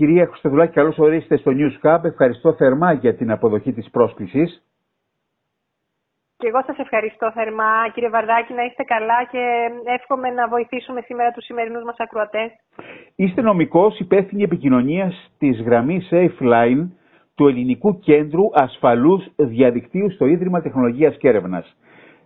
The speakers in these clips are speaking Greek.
Κυρία Χρυστοδουλάκη, καλώς ορίσατε στο News Hub. Ευχαριστώ θερμά για την αποδοχή της πρόσκλησης. Και εγώ σας ευχαριστώ θερμά, κύριε Βαρδάκη, να είστε καλά και εύχομαι να βοηθήσουμε σήμερα τους σημερινούς μας ακροατές. Είστε νομικός υπεύθυνη επικοινωνίας της γραμμής SafeLine του Ελληνικού Κέντρου Ασφαλούς Διαδικτύου στο Ίδρυμα Τεχνολογίας και Έρευνας.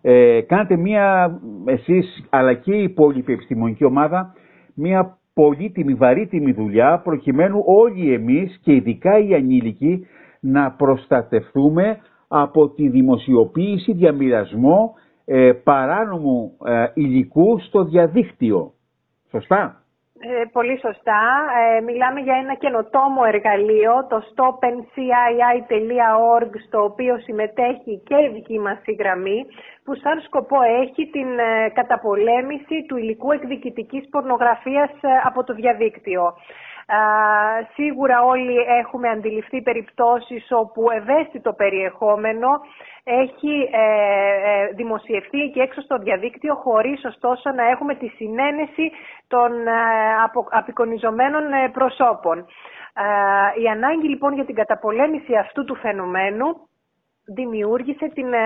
Ε, κάνετε μία, εσείς αλλά και η υπόλοιπη επιστημονική ομάδα, μία πολύτιμη, βαρύτιμη δουλειά προκειμένου όλοι εμείς και ειδικά οι ανήλικοι να προστατευτούμε από τη δημοσιοποίηση, διαμοιρασμό ε, παράνομου ε, υλικού στο διαδίκτυο. Σωστά; Ε, πολύ σωστά. Ε, μιλάμε για ένα καινοτόμο εργαλείο, το stopncii.org, στο οποίο συμμετέχει και η δική μας η γραμμή, που σαν σκοπό έχει την ε, καταπολέμηση του υλικού εκδικητικής πορνογραφίας από το διαδίκτυο. Σίγουρα όλοι έχουμε αντιληφθεί περιπτώσεις όπου ευαίσθητο περιεχόμενο έχει ε, ε, δημοσιευθεί και έξω στο διαδίκτυο χωρίς ωστόσο να έχουμε τη συνένεση των ε, απεικονιζομένων προσώπων. Η ανάγκη λοιπόν για την καταπολέμηση αυτού του φαινομένου δημιούργησε την, ε,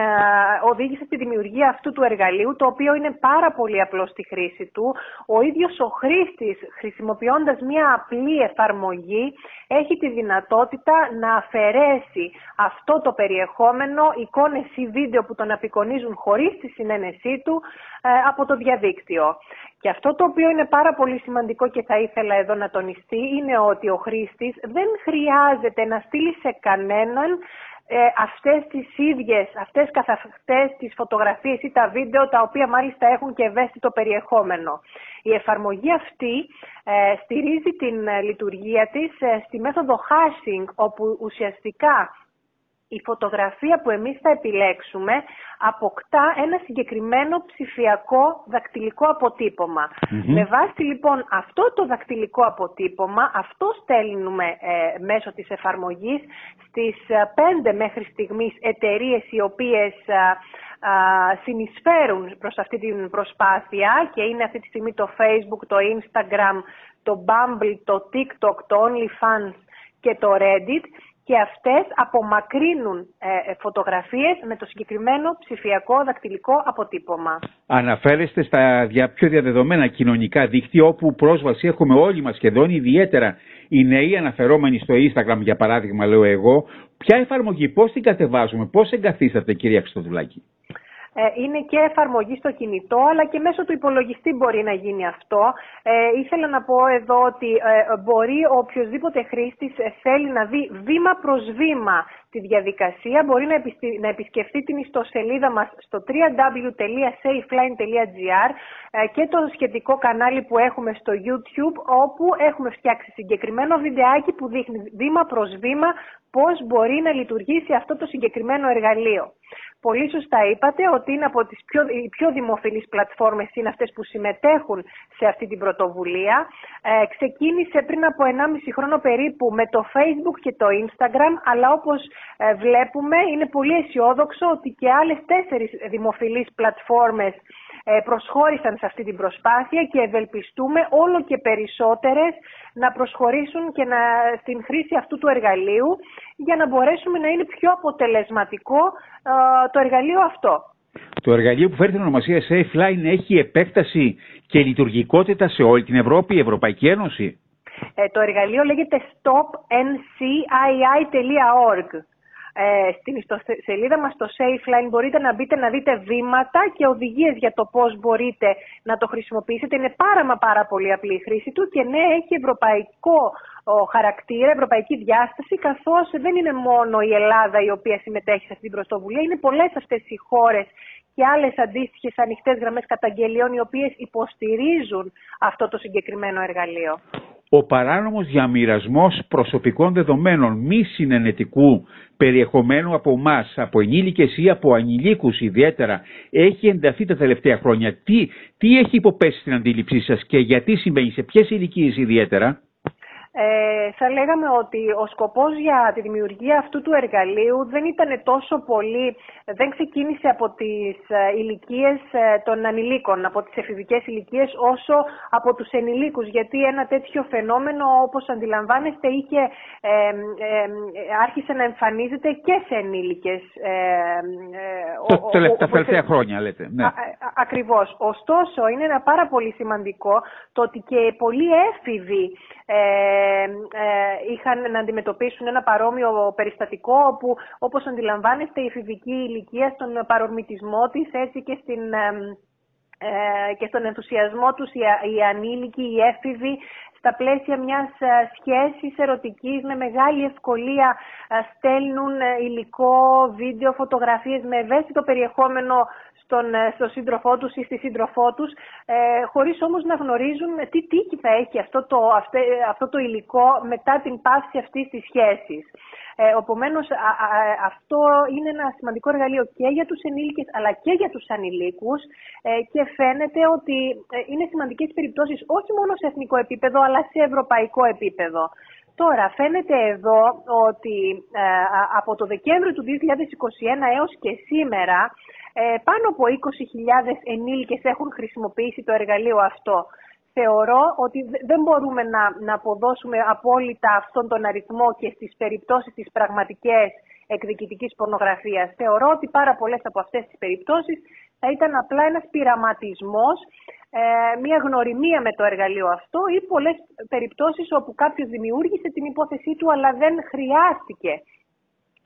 οδήγησε στη δημιουργία αυτού του εργαλείου, το οποίο είναι πάρα πολύ απλό στη χρήση του. Ο ίδιος ο χρήστης, χρησιμοποιώντας μια απλή εφαρμογή, έχει τη δυνατότητα να αφαιρέσει αυτό το περιεχόμενο, εικόνες ή βίντεο που τον απεικονίζουν χωρίς τη συνένεσή του, ε, από το διαδίκτυο. Και αυτό το οποίο είναι πάρα πολύ σημαντικό και θα ήθελα εδώ να τονιστεί είναι ότι ο χρήστης δεν χρειάζεται να στείλει σε κανέναν ε, αυτές τις ίδιες, αυτές καθ' αυτές τις φωτογραφίες ή τα βίντεο τα οποία μάλιστα έχουν και ευαίσθητο περιεχόμενο. Η εφαρμογή αυτή ε, στηρίζει την ε, λειτουργία της ε, στη μέθοδο hashing όπου ουσιαστικά η φωτογραφία που εμείς θα επιλέξουμε αποκτά ένα συγκεκριμένο ψηφιακό δακτυλικό Με βάση λοιπόν αυτό το δακτυλικό αποτύπωμα, αυτό στέλνουμε ε, μέσω της εφαρμογής στις ε, πέντε μέχρι στιγμής εταιρείες οι οποίες ε, συνεισφέρουν προς αυτή την προσπάθεια και είναι αυτή τη στιγμή το Facebook, το Instagram, το Bumble, το TikTok, το OnlyFans και το Reddit και αυτές απομακρύνουν ε, ε, φωτογραφίες με το συγκεκριμένο ψηφιακό δακτυλικό αποτύπωμα. Αναφέρεστε στα πιο διαδεδομένα κοινωνικά δίκτυα όπου πρόσβαση έχουμε όλοι μας σχεδόν, ιδιαίτερα οι νέοι αναφερόμενοι στο Instagram για παράδειγμα λέω εγώ. Ποια εφαρμογή, πώς την κατεβάζουμε, πώς εγκαθίσατε κυρία Χριστοδουλάκη; Ε, είναι και εφαρμογή στο κινητό, αλλά και μέσω του υπολογιστή μπορεί να γίνει αυτό. Ε, ήθελα να πω εδώ ότι ε, μπορεί ο οποιοδήποτε χρήστης ε, θέλει να δει βήμα προς βήμα τη διαδικασία, μπορεί να, να επισκεφτεί την ιστοσελίδα μας στο www.safeline.gr και το σχετικό κανάλι που έχουμε στο YouTube, όπου έχουμε φτιάξει συγκεκριμένο βιντεάκι που δείχνει βήμα προς βήμα πώς μπορεί να λειτουργήσει αυτό το συγκεκριμένο εργαλείο. Πολύ σωστά είπατε ότι είναι από τις πιο, οι πιο δημοφιλείς πλατφόρμες είναι αυτές που συμμετέχουν σε αυτή την πρωτοβουλία. Ε, ξεκίνησε πριν από 1,5 χρόνο περίπου με το Facebook και το Instagram, αλλά όπως ε, βλέπουμε είναι πολύ αισιόδοξο ότι και άλλες τέσσερις δημοφιλείς πλατφόρμες ε, προσχώρησαν σε αυτή την προσπάθεια και ευελπιστούμε όλο και περισσότερες να προσχωρήσουν και να, στην χρήση αυτού του εργαλείου για να μπορέσουμε να είναι πιο αποτελεσματικό ε, το εργαλείο αυτό. Το εργαλείο που φέρει την ονομασία SafeLine έχει επέκταση και λειτουργικότητα σε όλη την Ευρώπη, η Ευρωπαϊκή Ένωση. Ε, το εργαλείο λέγεται stopncii.org ε, στην ιστοσελίδα μας στο SafeLine μπορείτε να μπείτε να δείτε βήματα και οδηγίες για το πώς μπορείτε να το χρησιμοποιήσετε. Είναι πάρα μα πάρα πολύ απλή η χρήση του και ναι έχει ευρωπαϊκό χαρακτήρα, ευρωπαϊκή διάσταση καθώς δεν είναι μόνο η Ελλάδα η οποία συμμετέχει σε αυτή την πρωτοβουλία, είναι πολλές αυτές οι χώρες και άλλες αντίστοιχες ανοιχτές γραμμές καταγγελιών οι οποίες υποστηρίζουν αυτό το συγκεκριμένο εργαλείο ο παράνομος διαμοιρασμός προσωπικών δεδομένων μη συνενετικού περιεχομένου από εμά, από ενήλικες ή από ανηλίκους ιδιαίτερα, έχει ενταθεί τα τελευταία χρόνια. Τι, τι έχει υποπέσει στην αντίληψή σας και γιατί συμβαίνει, σε ποιες ηλικίες ιδιαίτερα; Ε, θα λέγαμε ότι ο σκοπός για τη δημιουργία αυτού του εργαλείου δεν ήταν τόσο πολύ, δεν ξεκίνησε από τις ε, ηλικίες ε, των ανηλίκων, από τις εφηβικές ηλικίες, όσο από τους ενηλίκους, γιατί ένα τέτοιο φαινόμενο, όπως αντιλαμβάνεστε, είχε, ε, άρχισε να εμφανίζεται και σε ενήλικες. τα τελευταία χρόνια, λέτε. Ναι. ακριβώς. Ωστόσο, είναι ένα πάρα πολύ σημαντικό το ότι και πολλοί έφηβοι ε, ε, είχαν να αντιμετωπίσουν ένα παρόμοιο περιστατικό όπου όπως αντιλαμβάνεστε η εφηβική ηλικία στον παρορμητισμό της έτσι και στην... Ε, και στον ενθουσιασμό τους οι, οι ανήλικοι, οι έφηβοι στα πλαίσια μιας σχέσης ερωτικής με μεγάλη ευκολία στέλνουν υλικό, βίντεο, φωτογραφίες με ευαίσθητο περιεχόμενο στον, ε, στο σύντροφό τους ή στη σύντροφό τους, ε, χωρίς όμως να γνωρίζουν τι τύχη θα έχει αυτό το, αυτό, το υλικό μετά την πάση αυτής της σχέσης. Ε, Οπομένως αυτό είναι ένα σημαντικό εργαλείο και για τους ενήλικες αλλά και για τους ανηλίκους ε, και φαίνεται ότι ε, είναι σημαντικές περιπτώσεις όχι μόνο σε εθνικό επίπεδο αλλά σε ευρωπαϊκό επίπεδο. Τώρα, φαίνεται εδώ ότι ε, από το Δεκέμβριο του 2021 έως και σήμερα ε, πάνω από 20.000 ενήλικες έχουν χρησιμοποιήσει το εργαλείο αυτό. Θεωρώ ότι δεν μπορούμε να, να αποδώσουμε απόλυτα αυτόν τον αριθμό και στις περιπτώσεις τις πραγματικές εκδικητικής πορνογραφίας. Θεωρώ ότι πάρα πολλές από αυτές τις περιπτώσεις θα ήταν απλά ένας πειραματισμός, ε, μια γνωριμία με το εργαλείο αυτό ή πολλές περιπτώσεις όπου κάποιος δημιούργησε την υπόθεσή του αλλά δεν χρειάστηκε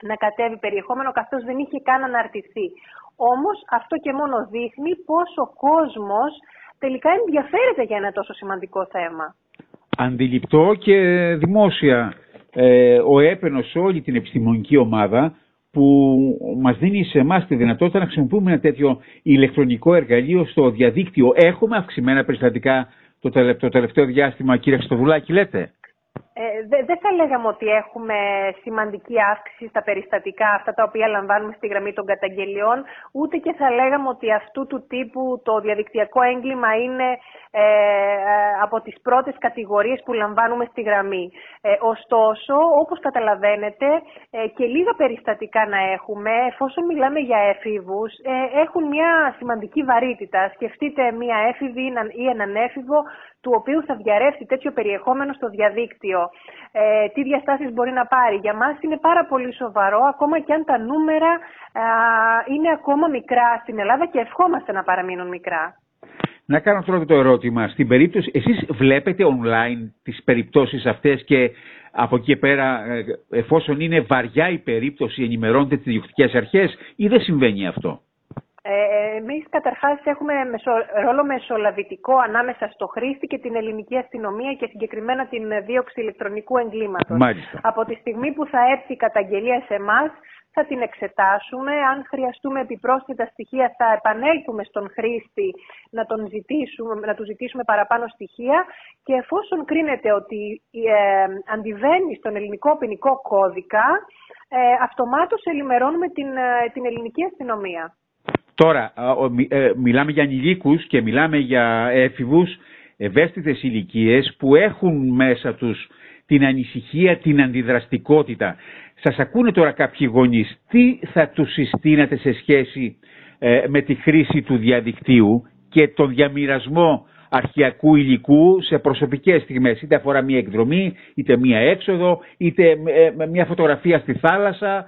να κατέβει περιεχόμενο καθώς δεν είχε καν αναρτηθεί. Όμως αυτό και μόνο δείχνει πως ο κόσμος τελικά ενδιαφέρεται για ένα τόσο σημαντικό θέμα. Αντιληπτό και δημόσια ε, ο έπαινος όλη την επιστημονική ομάδα που μας δίνει σε εμάς τη δυνατότητα να χρησιμοποιούμε ένα τέτοιο ηλεκτρονικό εργαλείο στο διαδίκτυο. Έχουμε αυξημένα περιστατικά το τελευταίο διάστημα, κύριε Χρυστοδουλάκη, λέτε; Ε, δεν θα λέγαμε ότι έχουμε σημαντική αύξηση στα περιστατικά αυτά τα οποία λαμβάνουμε στη γραμμή των καταγγελιών, ούτε και θα λέγαμε ότι αυτού του τύπου το διαδικτυακό έγκλημα είναι ε, από τις πρώτες κατηγορίες που λαμβάνουμε στη γραμμή. Ε, ωστόσο, όπως καταλαβαίνετε, ε, και λίγα περιστατικά να έχουμε, εφόσον μιλάμε για έφηβους, ε, έχουν μια σημαντική βαρύτητα. Σκεφτείτε μια έφηβη ή έναν έφηβο του οποίου θα διαρρεύσει τέτοιο περιεχόμενο στο διαδίκτυο. Ε, τι διαστάσεις μπορεί να πάρει. Για μας είναι πάρα πολύ σοβαρό, ακόμα και αν τα νούμερα είναι ακόμα μικρά στην Ελλάδα και ευχόμαστε να παραμείνουν μικρά. Να κάνω τώρα το ερώτημα. Στην περίπτωση, εσείς βλέπετε online τις περιπτώσεις αυτές και από εκεί πέρα, ε, εφόσον είναι βαριά η περίπτωση, ενημερώνετε τις διοικητικές αρχές ή δεν συμβαίνει αυτό; Ε, Εμείς καταρχάς έχουμε μεσο, ρόλο μεσολαβητικό ανάμεσα στο χρήστη και την ελληνική αστυνομία και συγκεκριμένα την δίωξη ηλεκτρονικού εγκλήματος. Από τη στιγμή που θα έρθει η καταγγελία σε εμάς, θα την εξετάσουμε. Αν χρειαστούμε επιπρόσθετα στοιχεία, θα επανέλθουμε στον χρήστη να, τον ζητήσουμε, να του ζητήσουμε παραπάνω στοιχεία και εφόσον κρίνεται ότι ε, αντιβαίνει στον ελληνικό ποινικό κώδικα, ε, αυτομάτως ενημερώνουμε την, ε, την ελληνική αστυνομία. Τώρα, ε, μιλάμε για ανηλίκους και μιλάμε για έφηβους ευαίσθητες ηλικίες που έχουν μέσα τους την ανησυχία, την αντιδραστικότητα. Σας ακούνε τώρα κάποιοι γονείς. Τι θα τους συστήνατε σε σχέση ε, με τη χρήση του διαδικτύου και τον διαμοιρασμό αρχιακού υλικού σε προσωπικές στιγμές; Είτε αφορά μία εκδρομή, είτε μία έξοδο, είτε ε, μία φωτογραφία στη θάλασσα,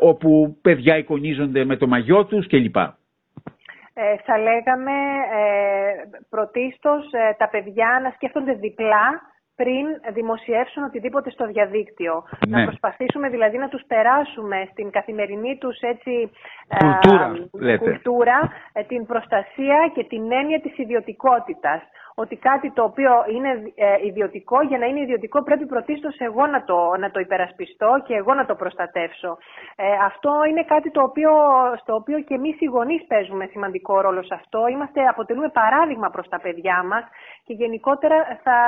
όπου παιδιά εικονίζονται με το μαγιό τους κλπ. Ε, θα λέγαμε ε, πρωτίστως ε, τα παιδιά να σκέφτονται διπλά πριν δημοσιεύσουν οτιδήποτε στο διαδίκτυο. Να ναι. προσπαθήσουμε δηλαδή να τους περάσουμε στην καθημερινή τους έτσι, κουλτούρα, ε, την προστασία και την έννοια της ιδιωτικότητας ότι κάτι το οποίο είναι ε, ιδιωτικό, για να είναι ιδιωτικό πρέπει πρωτίστως εγώ να το, να το υπερασπιστώ και εγώ να το προστατεύσω. Ε, αυτό είναι κάτι το οποίο, στο οποίο και εμείς οι γονείς παίζουμε σημαντικό ρόλο σε αυτό. Είμαστε, αποτελούμε παράδειγμα προς τα παιδιά μας και γενικότερα θα,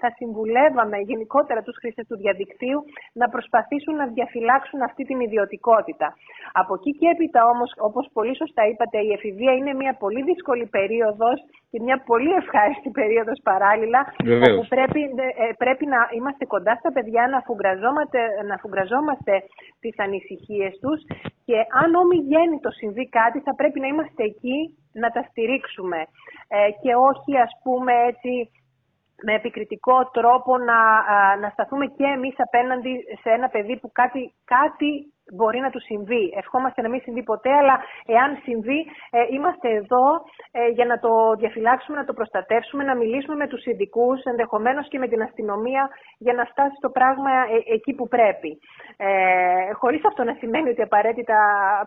θα συμβουλεύαμε γενικότερα τους χρήστες του διαδικτύου να προσπαθήσουν να διαφυλάξουν αυτή την ιδιωτικότητα. Από εκεί και έπειτα όμως, όπως πολύ σωστά είπατε, η εφηβεία είναι μια πολύ δύσκολη περίοδος και μια πολύ ευχάριστη περίοδος παράλληλα Βεβαίως. όπου πρέπει, ε, πρέπει να είμαστε κοντά στα παιδιά, να αφουγκραζόμαστε, να αφουγκραζόμαστε τις ανησυχίες τους και αν όμοι το συμβεί κάτι θα πρέπει να είμαστε εκεί να τα στηρίξουμε ε, και όχι ας πούμε έτσι με επικριτικό τρόπο να, να σταθούμε και εμείς απέναντι σε ένα παιδί που κάτι, κάτι μπορεί να τους συμβεί. Ευχόμαστε να μην συμβεί ποτέ, αλλά εάν συμβεί, ε, είμαστε εδώ ε, για να το διαφυλάξουμε, να το προστατεύσουμε, να μιλήσουμε με τους ειδικούς, ενδεχομένως και με την αστυνομία, για να φτάσει το πράγμα ε, εκεί που πρέπει. Ε, χωρίς αυτό να σημαίνει ότι απαραίτητα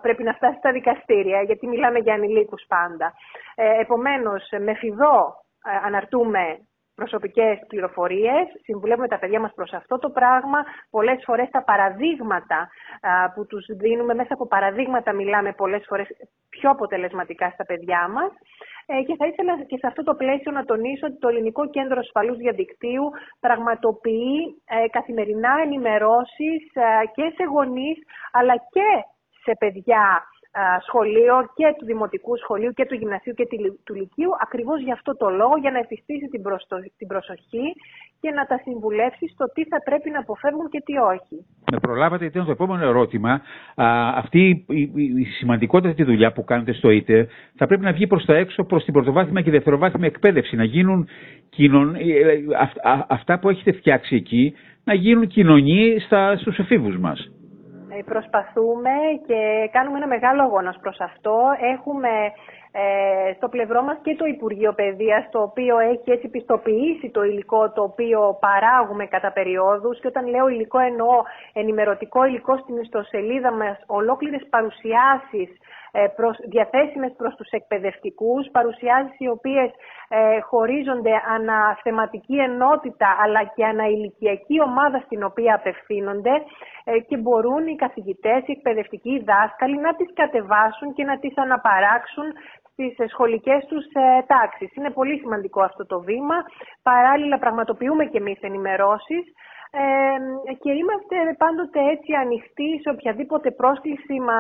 πρέπει να φτάσει στα δικαστήρια, γιατί μιλάμε για ανηλίκους πάντα. Ε, επομένως, με φιδό αναρτούμε προσωπικές πληροφορίες, συμβουλεύουμε τα παιδιά μας προς αυτό το πράγμα. Πολλές φορές τα παραδείγματα που τους δίνουμε, μέσα από παραδείγματα μιλάμε πολλές φορές πιο αποτελεσματικά στα παιδιά μας. Ε, και θα ήθελα και σε αυτό το πλαίσιο να τονίσω ότι το Ελληνικό Κέντρο Ασφαλούς Διαδικτύου πραγματοποιεί ε, καθημερινά ενημερώσεις ε, και σε γονείς αλλά και σε παιδιά σχολείο και του Δημοτικού Σχολείου και του Γυμνασίου και του Λυκείου ακριβώς για αυτό το λόγο, για να επιστήσει την, την προσοχή και να τα συμβουλεύσει στο τι θα πρέπει να αποφεύγουν και τι όχι. Με προλάβατε ήταν το επόμενο ερώτημα. Α, αυτή η, η, η σημαντικότερη δουλειά που κάνετε στο ΙΤΕ θα πρέπει να βγει προς τα έξω, προς την πρωτοβάθμια και δευτεροβάθμια εκπαίδευση, να γίνουν κοινων, ε, ε, αυτά που έχετε φτιάξει εκεί, να γίνουν κοινωνοί στα, στους εφήβους μας. Ε, προσπαθούμε και κάνουμε ένα μεγάλο αγώνα προς αυτό. Έχουμε ε, στο πλευρό μας και το Υπουργείο Παιδείας, το οποίο έχει έτσι πιστοποιήσει το υλικό το οποίο παράγουμε κατά περιόδους και όταν λέω υλικό εννοώ ενημερωτικό υλικό στην ιστοσελίδα μας, ολόκληρες παρουσιάσεις ε, προς, διαθέσιμες προς τους εκπαιδευτικούς, παρουσιάσεις οι οποίες ε, χωρίζονται αναθεματική ενότητα αλλά και αναηλικιακή ομάδα στην οποία απευθύνονται ε, και μπορούν οι καθηγητές, οι εκπαιδευτικοί, οι δάσκαλοι να τις κατεβάσουν και να τις αναπαράξουν στις σχολικές τους ε, τάξεις. Είναι πολύ σημαντικό αυτό το βήμα. Παράλληλα πραγματοποιούμε και εμείς ενημερώσεις ε, και είμαστε πάντοτε έτσι ανοιχτοί σε οποιαδήποτε πρόσκληση μα,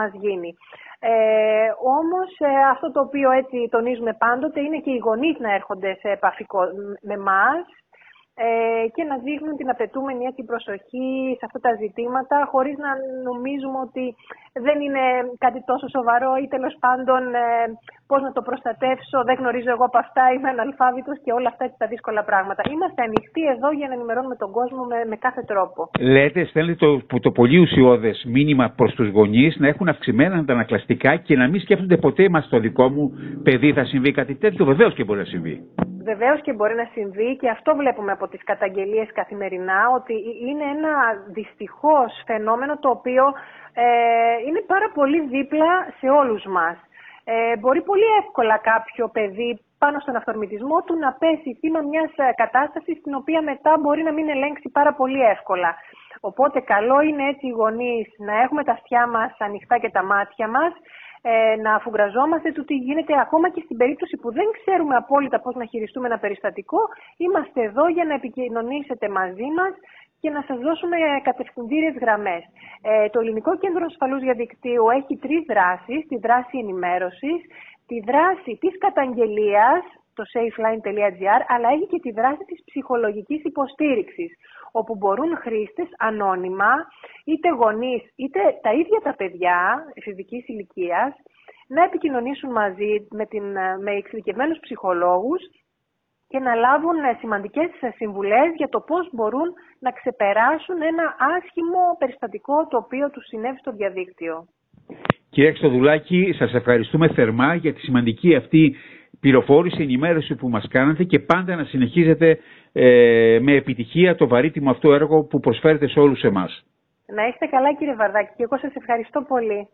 μας γίνει. Ε, όμως ε, αυτό το οποίο έτσι τονίζουμε πάντοτε είναι και οι γονείς να έρχονται σε επαφή με μας ε, και να δείχνουν την απαιτούμενη έτσι προσοχή σε αυτά τα ζητήματα χωρίς να νομίζουμε ότι δεν είναι κάτι τόσο σοβαρό ή τέλος πάντων ε, πώς να το προστατεύσω, δεν γνωρίζω εγώ από αυτά, είμαι αναλφάβητος και όλα αυτά τα δύσκολα πράγματα. Είμαστε ανοιχτοί εδώ για να ενημερώνουμε τον κόσμο με, με κάθε τρόπο. Λέτε, στέλνετε το, το πολύ ουσιώδες μήνυμα προς τους γονείς να έχουν αυξημένα αντανακλαστικά και να μην σκέφτονται ποτέ μας το δικό μου παιδί θα συμβεί κάτι τέτοιο. Βεβαίως και μπορεί να συμβεί. Βεβαίως και μπορεί να συμβεί και αυτό βλέπουμε από τις καταγγελίες καθημερινά ότι είναι ένα δυστυχώς φαινόμενο το οποίο ε, είναι πάρα πολύ δίπλα σε όλους μας. Ε, μπορεί πολύ εύκολα κάποιο παιδί πάνω στον αυτορμητισμό του να πέσει θύμα μιας ε, κατάστασης στην οποία μετά μπορεί να μην ελέγξει πάρα πολύ εύκολα. Οπότε καλό είναι έτσι οι γονείς να έχουμε τα αυτιά μας ανοιχτά και τα μάτια μας ε, να αφουγκραζόμαστε του τι γίνεται ακόμα και στην περίπτωση που δεν ξέρουμε απόλυτα πώς να χειριστούμε ένα περιστατικό. Είμαστε εδώ για να επικοινωνήσετε μαζί μας και να σας δώσουμε κατευθυντήριες γραμμές. Ε, το Ελληνικό Κέντρο Ασφαλούς Διαδικτύου έχει τρεις δράσεις. Τη δράση ενημέρωσης, τη δράση της καταγγελίας, το safeline.gr, αλλά έχει και τη δράση της ψυχολογικής υποστήριξης, όπου μπορούν χρήστες ανώνυμα, είτε γονείς, είτε τα ίδια τα παιδιά εφηβικής ηλικίας, να επικοινωνήσουν μαζί με, την, με εξειδικευμένους ψυχολόγους και να λάβουν σημαντικές συμβουλές για το πώς μπορούν να ξεπεράσουν ένα άσχημο περιστατικό το οποίο τους συνέβη στο διαδίκτυο. Κύριε Ξοδουλάκη, σας ευχαριστούμε θερμά για τη σημαντική αυτή πληροφόρηση, ενημέρωση που μας κάνατε και πάντα να συνεχίζετε ε, με επιτυχία το βαρύτιμο αυτό έργο που προσφέρετε σε όλους εμάς. Να είστε καλά κύριε Βαρδάκη και εγώ σας ευχαριστώ πολύ.